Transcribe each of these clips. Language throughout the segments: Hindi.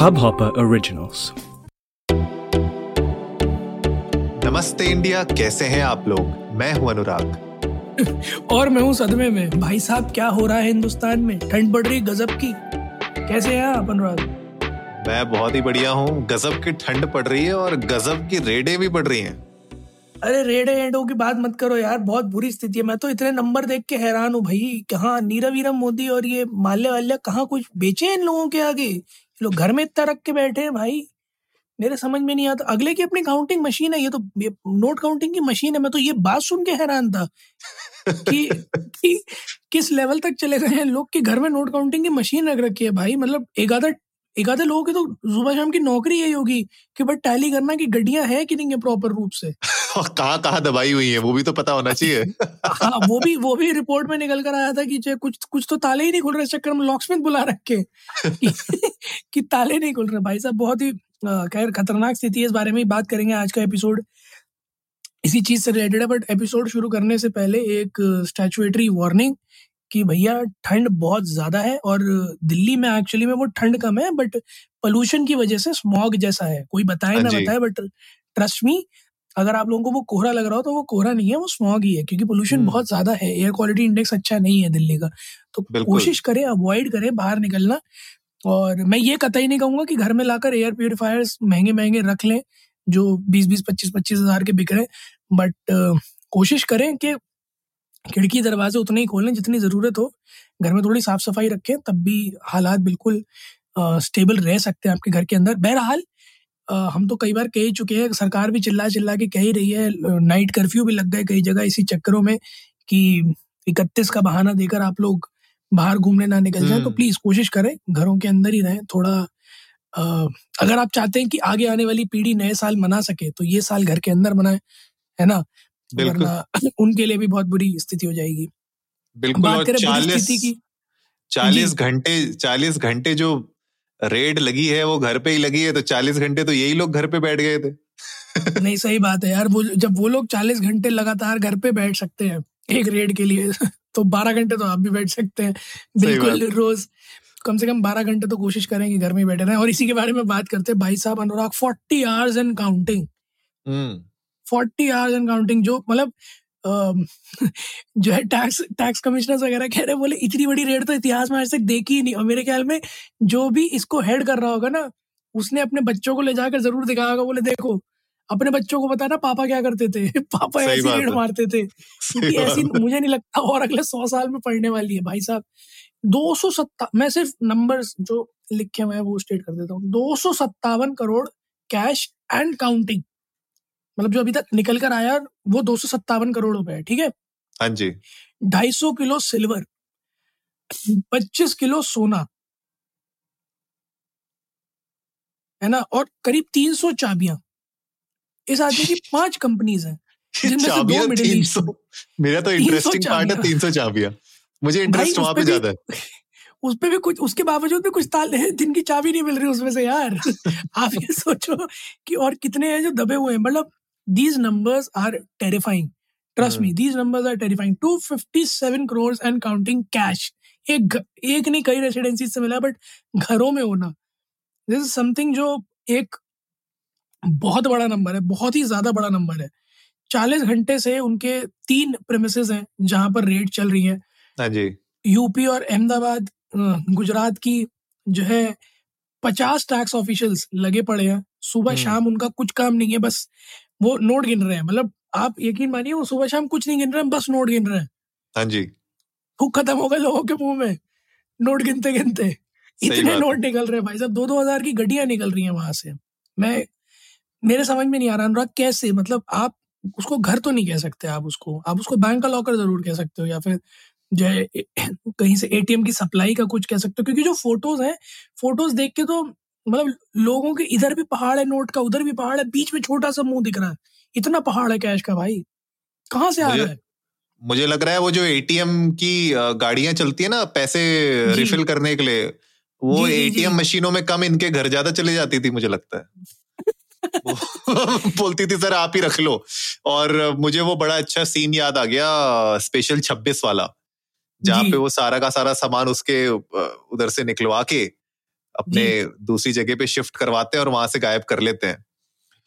Hubhopper ओरिजिनल्स नमस्ते इंडिया कैसे हैं आप लोग? मैं हूँ अनुराग। और मैं हूँ सदमे में। भाई साहब क्या हो रहा है हिंदुस्तान में? ठंड बढ़ रही है गजब की। कैसे हैं आप अनुराग? मैं बहुत ही बढ़िया हूँ। गजब की ठंड पड़ रही है और गजब की रेडे भी पड़ रही हैं। अरे रेड एंडो की बात मत करो यार बहुत बुरी स्थिति है। मैं तो इतने नंबर देख के हैरान हूँ भाई कहाँ नीरव वीरम मोदी और ये माल्य वाल्य कहाँ कुछ बेचे इन लोगों के आगे? लोग घर में इतना रख के बैठे हैं भाई। मेरे समझ में नहीं आता। अगले की अपनी काउंटिंग मशीन है ये तो नोट काउंटिंग की मशीन है। मैं तो ये बात सुन के हैरान था कि, कि किस लेवल तक चले गए हैं लोग के घर में नोट काउंटिंग की मशीन रख रखी है भाई। मतलब एक आधा एक आधे लोगों की तो सुबह शाम की नौकरी यही होगी कि बट टैली करना कि गड्डियाँ है कि नहीं है प्रॉपर रूप से। और कहाँ कहाँ दबाई हुई है? वो भी तो पता होना चाहिए। हाँ वो भी वो भी रिपोर्ट में निकल कर आया था कि जो कुछ कुछ तो ताले ही नहीं खुल रहे चक्कर में लॉकस्मिथ बुला रखे। कि, कि ताले नहीं खुल रहे। भाई साहब बहुत ही खैर खतरनाक स्थिति है इस बारे में ही बात करेंगे आज का एपिसोड इसी चीज़ से रिलेटेड है बट एपिसोड शुरू करने से पहले एक स्टैचुएटरी वार्निंग कि भैया ठंड बहुत ज़्यादा है और दिल्ली में एक्चुअली में वो ठंड कम है बट पोल्यूशन की वजह से स्मॉग जैसा है। कोई बताए हाँ ना जी। बताए बट ट्रस्ट मी अगर आप लोगों को वो कोहरा लग रहा हो तो वो कोहरा नहीं है वो स्मॉग ही है क्योंकि पोल्यूशन हम्म। बहुत ज़्यादा है। एयर क्वालिटी इंडेक्स अच्छा नहीं है दिल्ली का। तो कोशिश करें अवॉइड करें बाहर निकलना। और मैं ये कतई नहीं कहूँगा कि घर में लाकर एयर प्योरीफायर्स महँगे महँगे रख लें जो बीस बीस पच्चीस पच्चीस हज़ार के बिक रहे बट कोशिश करें कि खिड़की दरवाजे उतने ही खोलें जितनी ज़रूरत हो। घर में थोड़ी साफ़ सफ़ाई रखें तब भी हालात बिल्कुल स्टेबल रह सकते हैं आपके घर के अंदर। बहरहाल हम तो कई बार कह ही चुके हैं सरकार भी चिल्ला चिल्ला के कह ही रही है नाइट कर्फ्यू भी लग गए कई जगह इसी चक्करों में कि इकतीस का बहाना देकर आप लोग बाहर घूमने ना निकल जाए। तो हम्म। प्लीज़ कोशिश करें घरों के अंदर ही रहें। थोड़ा अ, अगर आप चाहते हैं कि आगे आने वाली पीढ़ी नए साल मना सके तो ये साल घर के अंदर मनाए है ना? वरना उनके लिए भी बहुत बुरी स्थिति हो जाएगी। बिल्कुल बात करें चालीस की। चालीस घंटे चालीस घंटे जो रेड लगी है वो घर पे ही लगी है तो चालीस घंटे तो यही लोग घर पे बैठ गए थे। नहीं सही बात है यार वो जब वो लोग चालीस घंटे लगातार घर पे बैठ सकते हैं एक रेड के लिए तो बारह घंटे तो आप भी बैठ सकते हैं। बिल्कुल रोज कम से कम बारह घंटे तो कोशिश करें कि घर में बैठे रहें। और इसी के बारे में बात करते हैं भाई साहब Anurag forty hours and counting forty hours and counting जो मतलब अम, जो है टैक्स टैक्स कमिश्नर्स वगैरह कह रहे बोले इतनी बड़ी रेड तो इतिहास में आज तक देखी ही नहीं। और मेरे ख्याल में जो भी इसको हेड कर रहा होगा ना उसने अपने बच्चों को ले जाकर ज़रूर दिखाया होगा बोले देखो अपने बच्चों को पता ना पापा क्या करते थे? पापा ऐसी बात है। मारते थे। क्योंकि ऐसी मुझे नहीं लगता और अगले सौ साल में पढ़ने वाली है भाई साहब। दो सौ सत्ता मैं सिर्फ़ नंबर जो लिखे हुए हैं वो स्टेट कर देता हूँ। दो सौ सत्तावन करोड़ कैश एंड काउंटिंग मतलब जो अभी तक निकल कर आया वो दो सौ सत्तावन करोड़ रुपए है ठीक है? हाँ जी। ढाई सौ किलो सिल्वर पच्चीस किलो सोना है ना? और करीब तीन सौ चाबियाँ। इस आदमी की पाँच कंपनीज़ हैं जिनमें से दो मिडिल ईस्ट। मेरा तो इंटरेस्टिंग पार्ट है तीन सौ चाबियाँ। मुझे इंटरेस्ट वहाँ पे ज़्यादा है। उस पे भी कुछ उसके बावजूद भी कुछ ताले हैं जिनकी चाबी नहीं मिल रही उसमें से यार। आप ये सोचो कि और कितने हैं जो दबे हुए हैं मतलब these numbers are terrifying trust me hmm. These numbers are terrifying 257 crore and counting cash एक एक नहीं कई रेसिडेंसीज से मिला बट घरों में होना। दिस इज़ समथिंग जो एक बहुत बड़ा नंबर है बहुत ही ज़्यादा बड़ा नंबर है। चालीस घंटे से उनके तीन प्रेमिसेस हैं जहाँ पर रेड चल रही है। हाँ जी। यूपी और अहमदाबाद गुजरात की जो है पचास टैक्स ऑफिशियल्स लगे पड़े हैं। सुबह हम्म। शाम उनका कुछ काम नहीं है बस वो नोट गिन रहे हैं। मतलब आप यकीन मानिए वो सुबह शाम कुछ नहीं गिन रहे हैं बस नोट गिन रहे हैं। हाँ जी। भूख खत्म हो गए लोगों के मुँह में नोट गिनते गिनते। इतने नोट निकल रहे हैं भाई साहब दो दो हज़ार की गड्डियाँ निकल रही हैं वहाँ से। मैं मेरे समझ में नहीं आ रहा अनुराग कैसे? मतलब आप उसको घर तो नहीं कह सकते आप उसको। आप उसको बैंक का लॉकर ज़रूर कह सकते हो या फिर जो है कहीं से एटीएम की सप्लाई का कुछ कह सकते हो। क्योंकि जो फ़ोटोज़ हैं फ़ोटोज़ देख के तो मतलब लोगों के इधर भी पहाड़ है नोट का उधर भी पहाड़ है बीच में छोटा सा मुँह दिख रहा है। इतना पहाड़ है कैश का भाई। कहाँ से आ रहा है? मुझे लग रहा है वो जो एटीएम की गाड़ियाँ चलती है ना पैसे रिफिल करने के लिए वो। एटीएम मशीनों में कम इनके घर ज़्यादा चले जाती थी मुझे लगता है। बोलती थी सर आप ही रख लो। और मुझे वो बड़ा अच्छा सीन याद आ गया स्पेशल छब्बीस वाला जहाँ पे वो सारा का सारा सामान उसके उधर से निकलवा के अपने दूसरी जगह पे शिफ्ट करवाते हैं और वहाँ से गायब कर लेते हैं।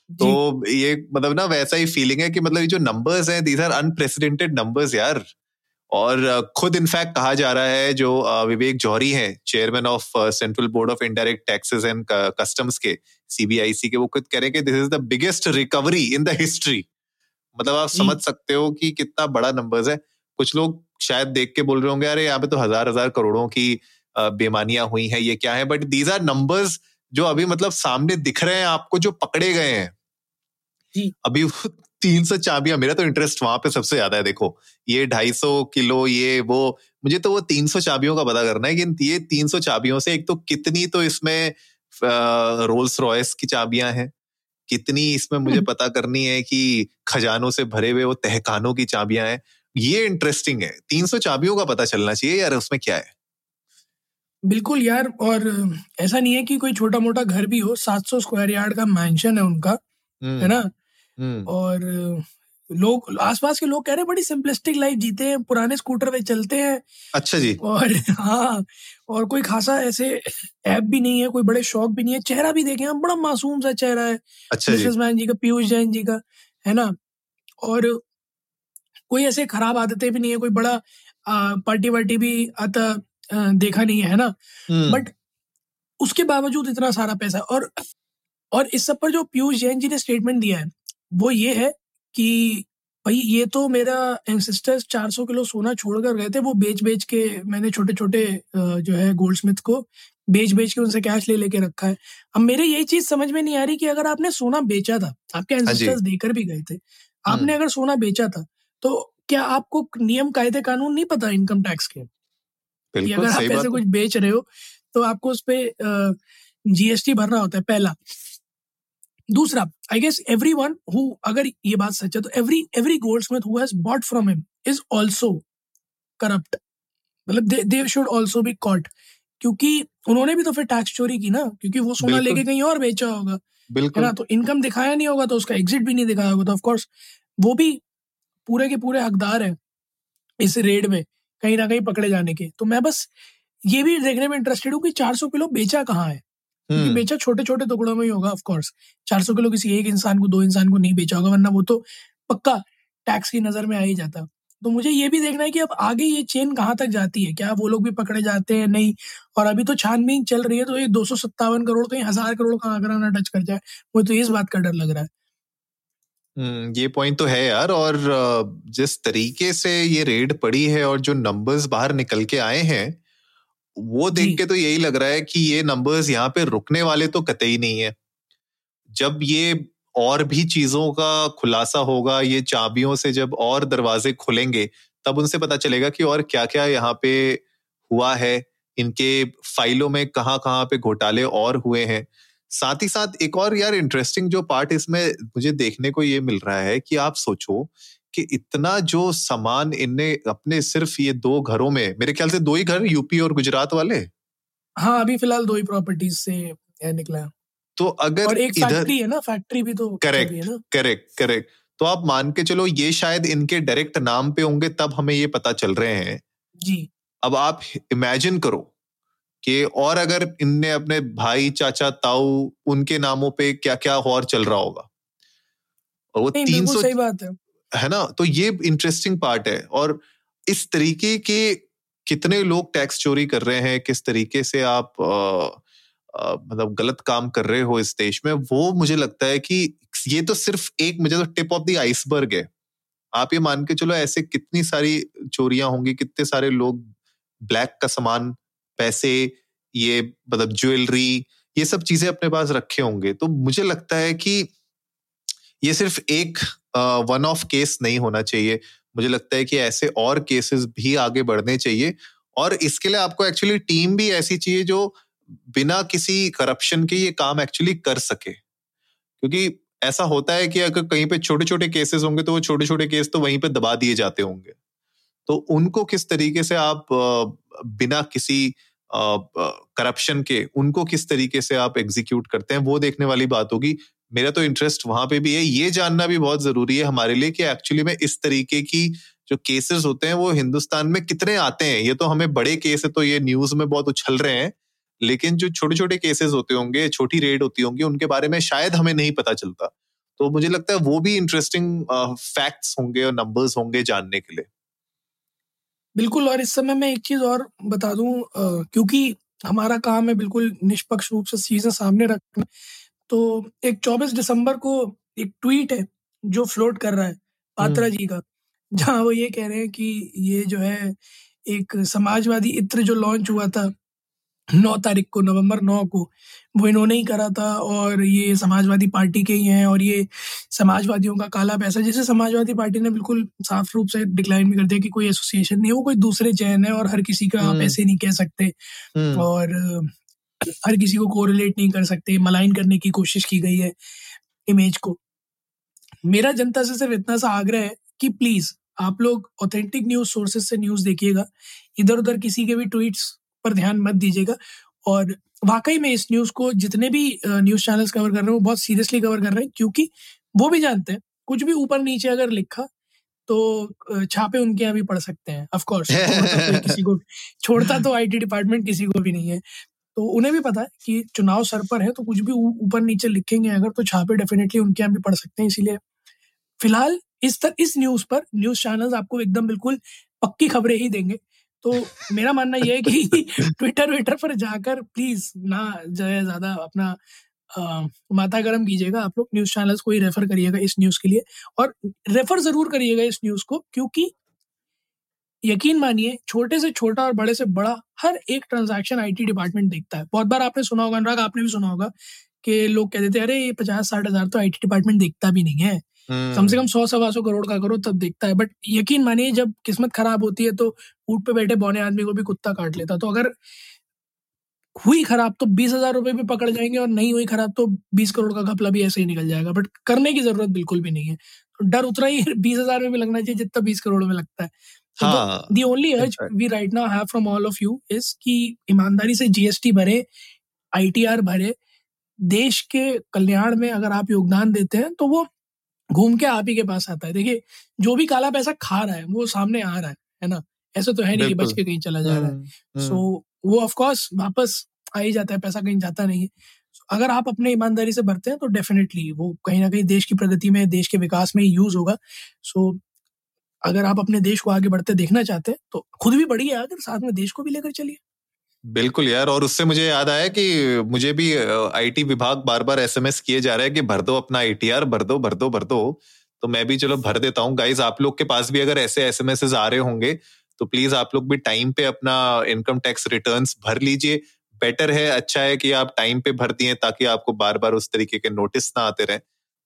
तो ये मतलब ना वैसा ही फीलिंग है कि मतलब ये जो नंबर्स हैं दीज आर अनप्रेसिडेंटेड नंबर्स यार। और खुद इनफैक्ट कहा जा रहा है जो विवेक जौहरी हैं chairman of central board of indirect taxes and customs के सीबीआईसी के वो खुद कह रहे हैं कि this is the biggest recovery in the history मतलब आप समझ सकते हो कि कितना बड़ा नंबर्स है। कुछ लोग शायद देख के बोल रहे होंगे अरे यहाँ पे तो हज़ार हज़ार करोड़ों की बेमानियाँ हुई हैं ये क्या है? बट दीज आर नंबर्स जो अभी मतलब सामने दिख रहे हैं आपको जो पकड़े गए हैं। अभी तीन सौ चाबियाँ मेरा तो इंटरेस्ट वहाँ पे सबसे ज़्यादा है देखो। ये ढाई सौ किलो ये वो मुझे तो वो तीन सौ चाबियों का पता करना है कि ये तीन सौ चाबियों से एक तो कितनी तो इसमें रोल्स रॉयस की चाबियाँ हैं कितनी इसमें मुझे हम्म। पता करनी है कि खजानों से भरे हुए वो तहखानों की चाबियाँ हैं। ये इंटरेस्टिंग है तीन सौ चाबियों का पता चलना चाहिए यार उसमें क्या है? बिल्कुल यार और ऐसा नहीं है कि कोई छोटा मोटा घर भी हो सात सौ स्क्वायर यार्ड का मैंशन है उनका है हम्म। ना? हम्म। और लोग आसपास के लोग कह रहे हैं बड़ी सिंपलिस्टिक लाइफ जीते हैं पुराने स्कूटर पे चलते हैं। अच्छा जी। और हाँ और कोई खासा ऐसे ऐप भी नहीं है कोई बड़े शौक भी नहीं है। चेहरा भी देखे हम बड़ा मासूम सा चेहरा है अच्छा जी। मैन जी का पीयूष जैन जी का है ना? और कोई ऐसे खराब आदतें भी नहीं है कोई बड़ा पार्टी वार्टी भी आता देखा नहीं है ना बट हम्म। उसके बावजूद इतना सारा पैसा और और इस सब पर जो पीयूष जैन जी ने स्टेटमेंट दिया है वो ये है कि भाई ये तो मेरा एंसेस्टर्स 400 किलो सोना छोड़कर गए थे वो बेच बेच के मैंने छोटे छोटे जो है गोल्ड स्मिथ को बेच बेच के उनसे कैश ले लेके रखा है अब मेरे यही चीज़ समझ में नहीं आ रही कि अगर आपने सोना बेचा था आपके एंसेस्टर्स हाँ देकर भी गए थे आपने हम्म। अगर सोना बेचा था तो क्या आपको नियम कायदे कानून नहीं पता इनकम टैक्स के कि अगर आप ऐसे कुछ बेच रहे हो तो आपको उस पर जीएसटी भरना होता है पहला। दूसरा I guess every one who अगर ये बात सच है तो every every goldsmith who bought from him is also corrupt मतलब they they should also be caught क्योंकि उन्होंने भी तो फिर टैक्स चोरी की ना क्योंकि वो सोना लेके कहीं और बेचा होगा। बिल्कुल। ना? तो इनकम दिखाया नहीं होगा तो उसका एग्जिट भी नहीं दिखाया होगा। तो ऑफकोर्स वो भी पूरे के पूरे हकदार है इस रेड में। कहीं ना कहीं पकड़े जाने के। तो मैं बस ये भी देखने में इंटरेस्टेड हूँ कि 400 किलो बेचा कहाँ है? क्योंकि हम्म। बेचा छोटे छोटे टुकड़ों में ही होगा ऑफकोर्स चार सौ किलो किसी एक इंसान को दो इंसान को नहीं बेचा होगा वरना वो तो पक्का टैक्स की नज़र में आ ही जाता। तो मुझे ये भी देखना है कि अब आगे ये चेन कहाँ तक जाती है? क्या वो लोग भी पकड़े जाते हैं? नहीं। और अभी तो छानबीन चल रही है तो ये दो सौ सत्तावन करोड़ कहीं हज़ार करोड़ का आंकड़ा ना टच कर जाए मुझे तो इस बात का डर लग रहा है। ये पॉइंट तो है यार और जिस तरीके से ये रेड पड़ी है और जो नंबर्स बाहर निकल के आए हैं वो देख के तो यही लग रहा है कि ये नंबर्स यहाँ पे रुकने वाले तो कतई नहीं है। जब ये और भी चीज़ों का खुलासा होगा ये चाबियों से जब और दरवाजे खुलेंगे तब उनसे पता चलेगा कि और क्या क्या यहाँ पे हुआ है इनके फाइलों में कहाँ कहाँ पे घोटाले और हुए हैं। साथ ही साथ एक और यार इंटरेस्टिंग जो पार्ट इसमें मुझे देखने को ये मिल रहा है कि आप सोचो कि इतना जो सामान इनने अपने सिर्फ़ ये दो घरों में मेरे ख्याल से दो ही घर यूपी और गुजरात वाले? हाँ अभी फ़िलहाल दो ही प्रॉपर्टीज़ से निकला तो अगर और एक फैक्ट्री है ना फैक्ट्री भी तो करेक्ट करेक्ट करेक्ट तो आप मान के चलो ये शायद इनके डायरेक्ट नाम पे होंगे तब हमें ये पता चल रहे हैं। जी। अब आप इमेजिन करो कि और अगर इनने अपने भाई चाचा ताऊ उनके नामों पे क्या क्या और चल रहा होगा? और वो तीन सौ सही बात है। है ना? तो ये इंटरेस्टिंग पार्ट है। और इस तरीके के कितने लोग टैक्स चोरी कर रहे हैं किस तरीके से आप मतलब गलत काम कर रहे हो इस देश में वो मुझे लगता है कि ये तो सिर्फ़ एक मुझे तो टिप ऑफ़ द आइसबर्ग है। आप ये मान के चलो ऐसे कितनी सारी चोरियाँ होंगी कितने सारे लोग ब्लैक का सामान पैसे, ये मतलब ज्वेलरी, ये सब चीज़ें अपने पास रखे होंगे। तो मुझे लगता है कि ये सिर्फ़ एक वन ऑफ़ केस नहीं होना चाहिए। मुझे लगता है कि ऐसे और केसेस भी आगे बढ़ने चाहिए। और इसके लिए आपको एक्चुअली टीम भी ऐसी चाहिए जो बिना किसी करप्शन के ये काम एक्चुअली कर सके। क्योंकि ऐसा होता है कि अगर कहीं पे छोटे छोटे केसेस होंगे तो वो छोटे छोटे केस तो वहीं पे दबा दिए जाते होंगे। तो उनको किस तरीके से आप बिना किसी करप्शन के उनको किस तरीके से आप एग्जीक्यूट करते हैं, वो देखने वाली बात होगी। मेरा तो इंटरेस्ट वहाँ पे भी है। ये जानना भी बहुत ज़रूरी है हमारे लिए कि एक्चुअली में इस तरीके की जो केसेस होते हैं, वो हिंदुस्तान में कितने आते हैं? ये तो हमें बड़े केस है तो ये न्यूज़ में बहुत उछल रहे हैं। लेकिन जो छोटे छोटे केसेस होते होंगे, छोटी रेड होती होंगी, उनके बारे में शायद हमें नहीं पता चलता। तो मुझे लगता है वो भी इंटरेस्टिंग फैक्ट्स होंगे और नंबर्स होंगे जानने के लिए। बिल्कुल और इस समय मैं एक चीज़ और बता दूँ क्योंकि हमारा काम है बिल्कुल निष्पक्ष रूप से चीज़ें सामने रखना तो एक 24 दिसंबर को एक ट्वीट है जो फ्लोट कर रहा है पात्रा हम्म। जी का जहाँ वो ये कह रहे हैं कि ये जो है एक समाजवादी इत्र जो लॉन्च हुआ था नौ तारीख को नवंबर नौ को वो इन्होंने ही करा था और ये समाजवादी पार्टी के ही हैं और ये समाजवादियों का काला पैसा जैसे समाजवादी पार्टी ने बिल्कुल साफ़ रूप से डिक्लाइन भी कर दिया कि कोई एसोसिएशन नहीं है वो कोई दूसरे चैन है और हर किसी का आप हम्म। ऐसे नहीं कह सकते हम्म। और हर किसी को कोरिलेट नहीं कर सकते मलाइन करने की कोशिश की गई है इमेज को मेरा जनता से सिर्फ़ इतना सा आग्रह है कि प्लीज़ आप लोग ऑथेंटिक न्यूज़ सोर्सेज से न्यूज़ देखिएगा इधर उधर किसी के भी ट्वीट्स पर ध्यान मत दीजिएगा और वाकई में इस न्यूज़ को जितने भी न्यूज़ चैनल्स कवर कर रहे हैं वो बहुत सीरियसली कवर कर रहे हैं क्योंकि वो भी जानते हैं कुछ भी ऊपर नीचे अगर लिखा तो छापे उनके यहाँ भी पढ़ सकते हैं ऑफ़ कोर्स तो किसी को छोड़ता तो आईटी डिपार्टमेंट किसी को भी नहीं है। तो उन्हें भी पता है कि चुनाव सर पर है तो कुछ भी ऊपर नीचे लिखेंगे अगर तो छापे डेफिनेटली उनके यहाँ भी पढ़ सकते हैं इसीलिए। फ़िलहाल इस तर, इस न्यूज़ पर न्यूज़ चैनल्स आपको एकदम बिल्कुल पक्की खबरें ही देंगे। तो मेरा मानना यह है कि ट्विटर ट्विटर पर जाकर प्लीज़ ना जो है ज़्यादा अपना आ, माथा गर्म कीजिएगा। आप लोग न्यूज़ चैनल्स को ही रेफर करिएगा इस न्यूज़ के लिए और रेफर ज़रूर करिएगा इस न्यूज़ को क्योंकि यकीन मानिए छोटे से छोटा और बड़े से बड़ा हर एक ट्रांजैक्शन आईटी डिपार्टमेंट देखता है। बहुत बार आपने सुना होगा अनुराग आपने भी सुना होगा कि लोग कहते थे अरे ये पचास साठ हज़ार तो आईटी डिपार्टमेंट देखता भी नहीं है। कम से कम सौ सवा सौ करोड़ का करो तब देखता है। बट यकीन मानिए जब किस्मत खराब होती है तो ऊट पे बैठे बौने आदमी को भी कुत्ता काट लेता। तो अगर हुई खराब तो बीस हज़ार रुपए भी पकड़ जाएँगे और नहीं हुई खराब तो बीस करोड़ का घपला भी ऐसे ही निकल जाएगा। बट करने की ज़रूरत बिल्कुल भी नहीं है। तो डर उतना ही बीस हज़ार में भी लगना चाहिए जितना बीस करोड़ में लगता है। The only urge we right now have from all of you is कि ईमानदारी से जीएसटी भरे आईटीआर भरे देश के कल्याण में अगर आप योगदान देते हैं तो वो घूम के आप ही के पास आता है। देखिए जो भी काला पैसा खा रहा है वो सामने आ रहा है है ना? ऐसा तो है नहीं कि बच के कहीं चला जा रहा है। सो so, वो ऑफ़ कोर्स वापस आ ही जाता है पैसा कहीं जाता नहीं है। अगर आप अपने ईमानदारी से भरते हैं तो डेफिनेटली वो कहीं ना कहीं देश की प्रगति में देश के विकास में ही यूज़ होगा। सो so, अगर आप अपने देश को आगे बढ़ते देखना चाहते हैं तो खुद भी बढ़िए अगर साथ में देश को भी लेकर चलिए। बिल्कुल यार, और उससे मुझे याद आया कि मुझे भी आईटी विभाग बार बार एसएमएस किए जा रहे हैं कि भर दो अपना आईटीआर भर दो भर दो भर दो। तो मैं भी चलो भर देता हूँ। गाइज़ आप लोग के पास भी अगर ऐसे एसएमएस आ रहे होंगे तो प्लीज़ आप लोग भी टाइम पे अपना इनकम टैक्स रिटर्न भर लीजिए। बेटर है अच्छा है कि आप टाइम पे भर दिए ताकि आपको बार बार उस तरीके के नोटिस ना आते रहे।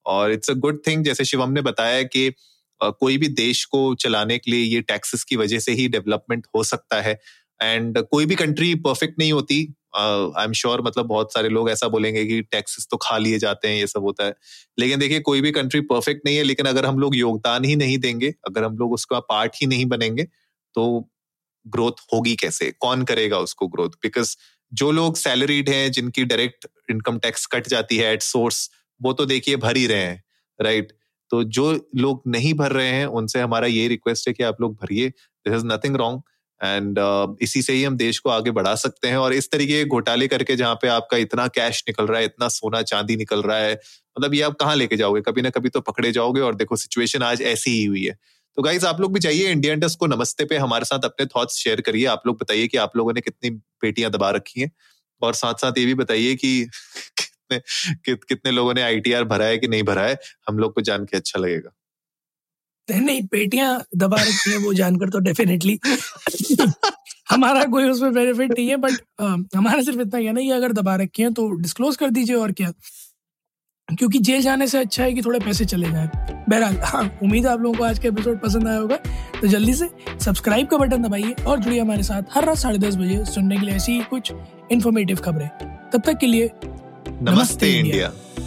और इट्स अ गुड थिंग जैसे शिवम ने बताया कि कोई भी देश को चलाने के लिए ये टैक्सेस की वजह से ही डेवलपमेंट हो सकता है। एंड कोई भी कंट्री परफेक्ट नहीं होती। आई एम श्योर मतलब बहुत सारे लोग ऐसा बोलेंगे कि टैक्सेस तो खा लिए जाते हैं, ये सब होता है। लेकिन देखिए, कोई भी कंट्री परफेक्ट नहीं है, लेकिन अगर हम लोग योगदान ही नहीं देंगे, अगर हम लोग उसका पार्ट ही नहीं बनेंगे तो ग्रोथ होगी कैसे? कौन करेगा उसको ग्रोथ बिकॉज़ जो लोग सैलरीड हैं, जिनकी डायरेक्ट इनकम टैक्स कट जाती है एट सोर्स वो तो देखिए भर ही रहे हैं राइट तो जो लोग नहीं भर रहे हैं, उनसे हमारा ये रिक्वेस्ट है कि आप लोग भरिए। This is nothing wrong and uh, इसी से ही हम देश को आगे बढ़ा सकते हैं। और इस तरीके के घोटाले करके जहाँ पे आपका इतना कैश निकल रहा है इतना सोना चांदी निकल रहा है मतलब ये आप कहाँ लेके जाओगे? कभी ना कभी तो पकड़े जाओगे और देखो सिचुएशन आज ऐसी ही हुई है। तो गाइज़ आप लोग भी चाहिए इंडिया इंडस्ट को नमस्ते पे हमारे साथ अपने थॉट्स शेयर करिए। आप लोग बताइए कि आप लोगों ने कितनी पेटियाँ दबा रखी हैं। और साथ साथ ये भी बताइए कि कितने कित, कितने लोगों ने आईटीआर भरा है कि नहीं भरा है? हम लोग को जान के अच्छा लगेगा। नहीं पेटियाँ दबा रखी है वो जानकर तो डेफिनेटली हमारा कोई उसमें बेनिफिट नहीं है बट हमारा सिर्फ़ इतना कहना ही अगर दबा रखी है तो डिस्क्लोज कर दीजिए और क्या। क्योंकि जेल जाने से अच्छा है कि थोड़े पैसे चले जाए। बहरहाल हाँ उम्मीद है आप लोगों को आज का एपिसोड पसंद आया होगा। तो जल्दी से सब्सक्राइब का बटन दबाइए और जुड़िए हमारे साथ हर रात साढ़े दस बजे सुनने के लिए ऐसी कुछ इन्फॉर्मेटिव खबरें। तब तक के लिए नमस्ते, नमस्ते इंडिया, इंडिया।